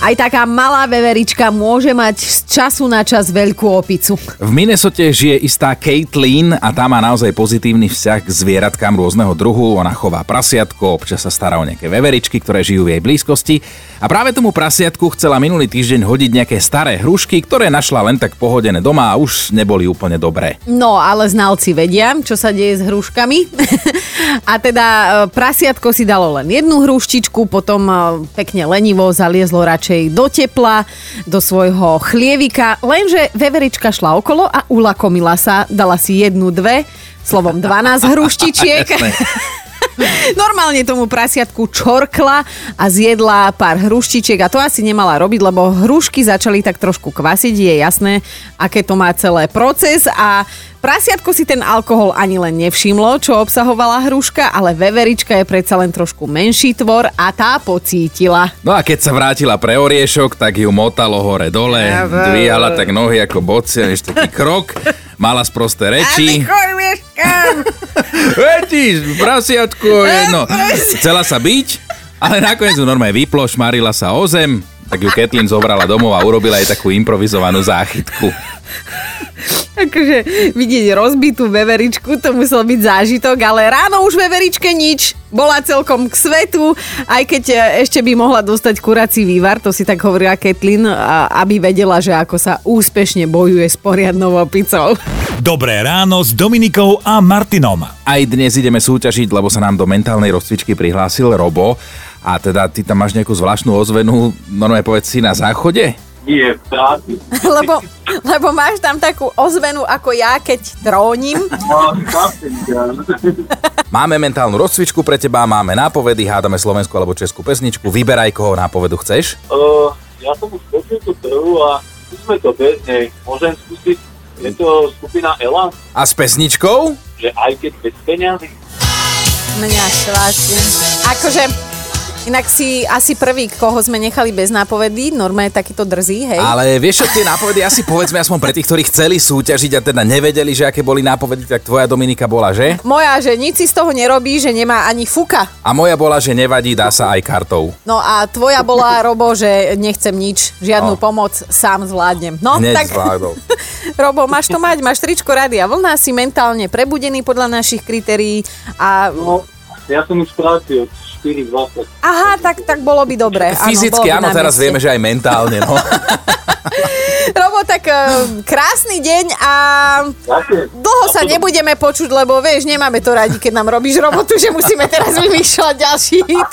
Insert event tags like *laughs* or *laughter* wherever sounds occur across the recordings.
Aj taká malá veverička môže mať z času na čas veľkú opicu. V Minnesote žije istá Caitlin a tá má naozaj pozitívny vzťah k zvieratkám rôzneho druhu. Ona chová prasiatko, občas sa stará o nejaké veveričky, ktoré žijú v jej blízkosti. A práve tomu prasiatku chcela minulý týždeň hodiť nejaké staré hrušky, ktoré našla len tak pohodené doma a už neboli úplne dobré. No, ale znalci vedia, čo sa deje s hruškami. *laughs* a teda e, prasiatko si dalo len jednu hruštičku, potom e, pekne lenivo zaliezlo radšej do tepla, do svojho chlievika, lenže veverička šla okolo a ulakomila sa, dala si jednu, dve, slovom 12 hruštičiek. *laughs* *laughs* Normálne tomu prasiatku čorkla a zjedla pár hruštičiek a to asi nemala robiť, lebo hrušky začali tak trošku kvasiť, je jasné, aké to má celé proces a Prasiatko si ten alkohol ani len nevšimlo, čo obsahovala hruška, ale veverička je predsa len trošku menší tvor a tá pocítila. No a keď sa vrátila pre oriešok, tak ju motalo hore dole, dvíhala tak nohy ako bocia, ešte taký krok, mala sprosté reči. Vetíš, prasiatko, jedno. Chcela sa byť, ale nakoniec ju normálne vyplo, šmarila sa o zem, tak ju Kathleen zobrala domov a urobila aj takú improvizovanú záchytku. Akože vidieť rozbitú veveričku, to musel byť zážitok, ale ráno už veveričke nič. Bola celkom k svetu, aj keď e, ešte by mohla dostať kurací vývar, to si tak hovorila Kathleen, aby vedela, že ako sa úspešne bojuje s poriadnou opicou. Dobré ráno s Dominikou a Martinom. Aj dnes ideme súťažiť, lebo sa nám do mentálnej rozcvičky prihlásil Robo. A teda ty tam máš nejakú zvláštnu ozvenu, normálne povedz si na záchode? Nie, v práci. *laughs* lebo, lebo máš tam takú ozvenu ako ja, keď trónim. *laughs* No, *laughs* Máme mentálnu rozcvičku pre teba, máme nápovedy, hádame slovenskú alebo českú pesničku. Vyberaj, koho nápovedu chceš. Uh, ja som už počul tú prvú a skúsme to bez nej. Môžem skúsiť, je to skupina Ela, A s pesničkou? že aj keď bez peňazí. Mňa šváci. Akože, inak si asi prvý, koho sme nechali bez nápovedy, normálne takýto drzý, hej? Ale vieš čo, tie nápovedy asi povedzme aspoň pre tých, ktorí chceli súťažiť a teda nevedeli, že aké boli nápovedy, tak tvoja Dominika bola, že? Moja, že nič si z toho nerobí, že nemá ani fuka. A moja bola, že nevadí, dá sa aj kartou. No a tvoja bola, *laughs* Robo, že nechcem nič, žiadnu No. pomoc, sám zvládnem. No, Hneď tak, zvládol. *laughs* Robo, máš to mať, máš tričko Rádia Vlna, si mentálne prebudený podľa našich kritérií a... No, ja som už v práci od 4.20. Aha, tak, tak bolo by dobre. Fyzicky áno, na teraz vieme, že aj mentálne, no. *laughs* Robo, tak eh, krásny deň a dlho sa nebudeme počuť, lebo vieš, nemáme to radi, keď nám robíš robotu, že musíme teraz vymýšľať ďalší hit.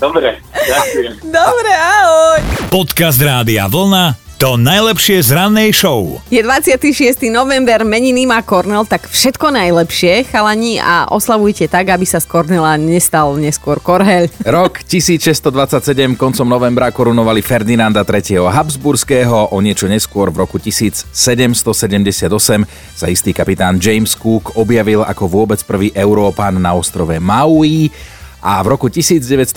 Dobre, ďakujem. Dobre, ahoj. Podcast Rádia Vlna. To najlepšie z rannej show. Je 26. november, meniny má Kornel, tak všetko najlepšie, chalani, a oslavujte tak, aby sa z Kornela nestal neskôr Korhel. Rok 1627 koncom novembra korunovali Ferdinanda III. Habsburského, o niečo neskôr v roku 1778 sa istý kapitán James Cook objavil ako vôbec prvý Európan na ostrove Maui a v roku 1917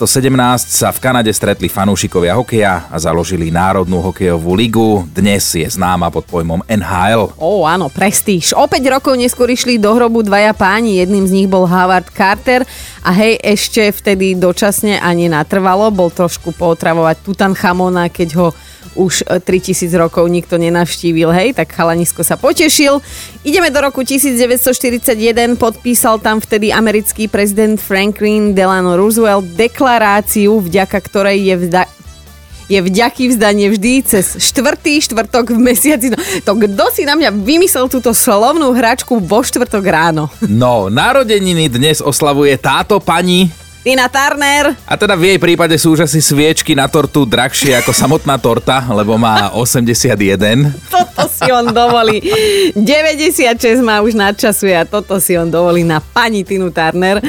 sa v Kanade stretli fanúšikovia hokeja a založili Národnú hokejovú ligu. Dnes je známa pod pojmom NHL. Ó, áno, prestíž. O 5 rokov neskôr išli do hrobu dvaja páni, jedným z nich bol Howard Carter a hej, ešte vtedy dočasne ani natrvalo, bol trošku potravovať Tutanchamona, keď ho už e, 3000 rokov nikto nenavštívil, hej, tak chalanisko sa potešil. Ideme do roku 1941, podpísal tam vtedy americký prezident Franklin Delano Roosevelt deklaráciu, vďaka ktorej je vzda- je vďaky vzdanie vždy cez štvrtý štvrtok v mesiaci. No, to kto si na mňa vymyslel túto slovnú hračku vo štvrtok ráno? No, narodeniny dnes oslavuje táto pani, Tina Turner. A teda v jej prípade sú už asi sviečky na tortu drahšie ako samotná torta, lebo má 81. Toto si on dovolí. *laughs* 96 má už nadčasuje a toto si on dovolí na pani Tinu Turner.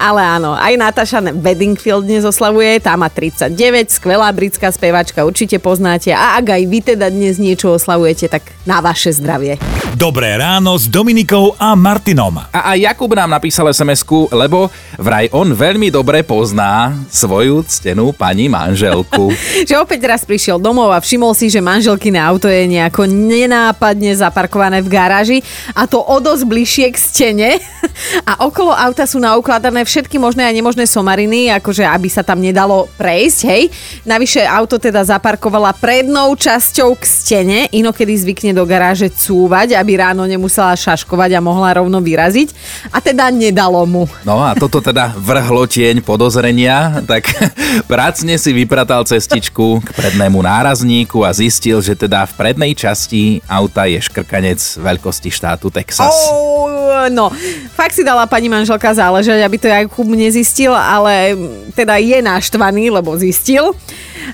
Ale áno, aj Natasha Bedingfield dnes oslavuje, tá má 39, skvelá britská spevačka, určite poznáte. A ak aj vy teda dnes niečo oslavujete, tak na vaše zdravie. Dobré ráno s Dominikou a Martinom. A aj Jakub nám napísal sms lebo vraj on veľmi dobre pozná svoju ctenú pani manželku. *laughs* že opäť raz prišiel domov a všimol si, že manželkine auto je nejako nenápadne zaparkované v garáži a to o dosť bližšie k stene *laughs* a okolo auta sú naukladané všetky možné a nemožné somariny, akože aby sa tam nedalo prejsť, hej. Navyše auto teda zaparkovala prednou časťou k stene, inokedy zvykne do garáže cúvať, aby ráno nemusela šaškovať a mohla rovno vyraziť. A teda nedalo mu. No a toto teda vrhlo tieň podozrenia, tak *laughs* pracne si vypratal cestičku k prednému nárazníku a zistil, že teda v prednej časti auta je škrkanec veľkosti štátu Texas. Oh, no, fakt si dala pani manželka záležať, aby to Jakub nezistil, ale teda je naštvaný, lebo zistil.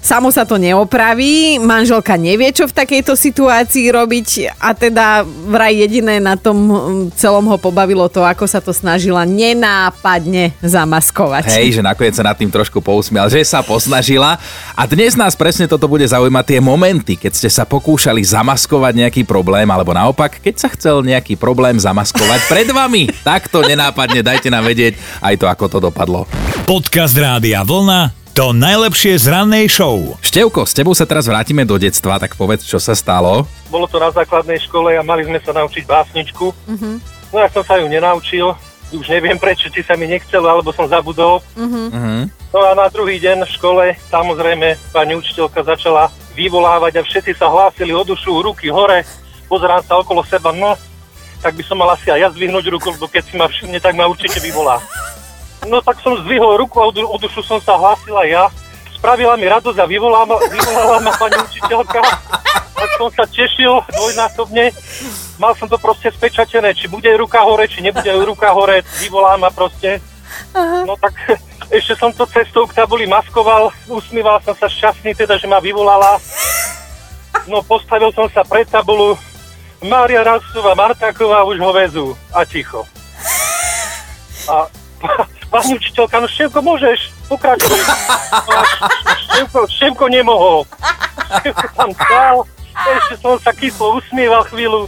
Samo sa to neopraví, manželka nevie, čo v takejto situácii robiť a teda vraj jediné na tom celom ho pobavilo to, ako sa to snažila nenápadne zamaskovať. Hej, že nakoniec sa nad tým trošku pousmial, že sa posnažila a dnes nás presne toto bude zaujímať tie momenty, keď ste sa pokúšali zamaskovať nejaký problém alebo naopak, keď sa chcel nejaký problém zamaskovať pred vami. Takto nenápadne dajte nám vedieť aj to, ako to dopadlo. Podcast Rádia Vlna to najlepšie z rannej show. Števko, s tebou sa teraz vrátime do detstva, tak povedz, čo sa stalo. Bolo to na základnej škole a mali sme sa naučiť básničku. Uh-huh. No ja som sa ju nenaučil, už neviem prečo, či sa mi nechcelo, alebo som zabudol. Uh-huh. No a na druhý deň v škole, samozrejme, pani učiteľka začala vyvolávať a všetci sa hlásili o dušu, ruky hore, pozerám sa okolo seba, no, tak by som mal asi aj ja zdvihnúť ruku, lebo keď si ma všimne, tak ma určite vyvolá. No tak som zdvihol ruku a o dušu som sa hlásila ja. Spravila mi radosť a vyvolala, vyvolala ma pani učiteľka. Tak som sa tešil dvojnásobne. Mal som to proste spečatené, či bude ruka hore, či nebude ruka hore. Vyvolá ma proste. No tak *laughs* ešte som to cestou k tabuli maskoval. Usmíval som sa šťastný, teda, že ma vyvolala. No postavil som sa pred tabulu. Mária Rasová, Martáková už ho vezú. A ticho. A *laughs* pani učiteľka, no Števko, môžeš, pokračuj. No, Števko, Števko nemohol. Števko tam stál, ešte som sa kyslo usmieval chvíľu.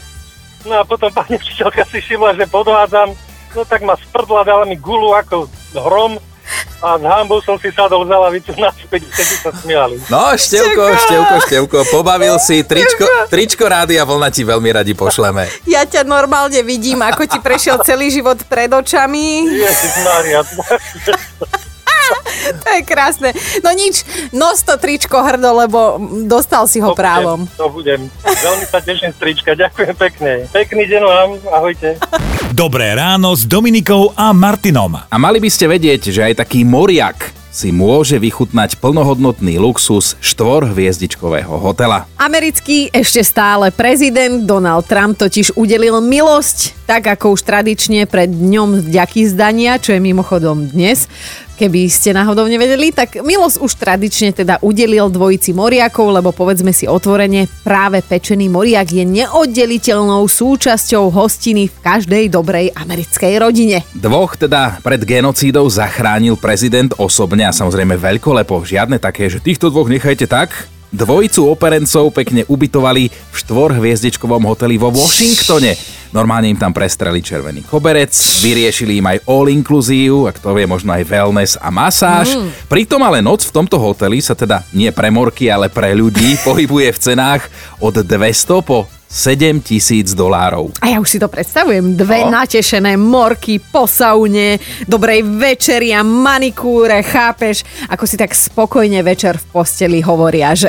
No a potom pani učiteľka si všimla, že podvádzam. No tak ma sprdla, dala mi gulu ako hrom a s hambou som si sadol za lavicu naspäť, keď sa smiali. No, Števko, Števko, Števko, pobavil si, tričko, tričko rády a vlna ti veľmi radi pošleme. Ja ťa normálne vidím, ako ti prešiel celý život pred očami. Ježiš Maria. *laughs* to je krásne. No nič, nos to tričko hrdo, lebo dostal si ho To budem, právom. To budem. Veľmi sa teším z trička. Ďakujem pekne. Pekný deň vám. Ahojte. Dobré ráno s Dominikou a Martinom. A mali by ste vedieť, že aj taký moriak si môže vychutnať plnohodnotný luxus štvorhviezdičkového hotela. Americký ešte stále prezident Donald Trump totiž udelil milosť, tak ako už tradične pred dňom vďaky zdania, čo je mimochodom dnes. Keby ste náhodou nevedeli, tak milosť už tradične teda udelil dvojici moriakov, lebo povedzme si otvorene, práve pečený moriak je neoddeliteľnou súčasťou hostiny v každej dobrej americkej rodine. Dvoch teda pred genocídou zachránil prezident osobne a samozrejme veľkolepo. Žiadne také, že týchto dvoch nechajte tak. Dvojicu operencov pekne ubytovali v štvorhviezdičkovom hoteli vo Washingtone. Normálne im tam prestreli červený koberec, vyriešili im aj all inclusive, ak to vie možno aj wellness a masáž. Mm. Pritom ale noc v tomto hoteli sa teda nie pre morky, ale pre ľudí *laughs* pohybuje v cenách od 200 po 7 tisíc dolárov. A ja už si to predstavujem. Dve No. natešené morky po saune, dobrej večeri a manikúre, chápeš? Ako si tak spokojne večer v posteli hovoria, že...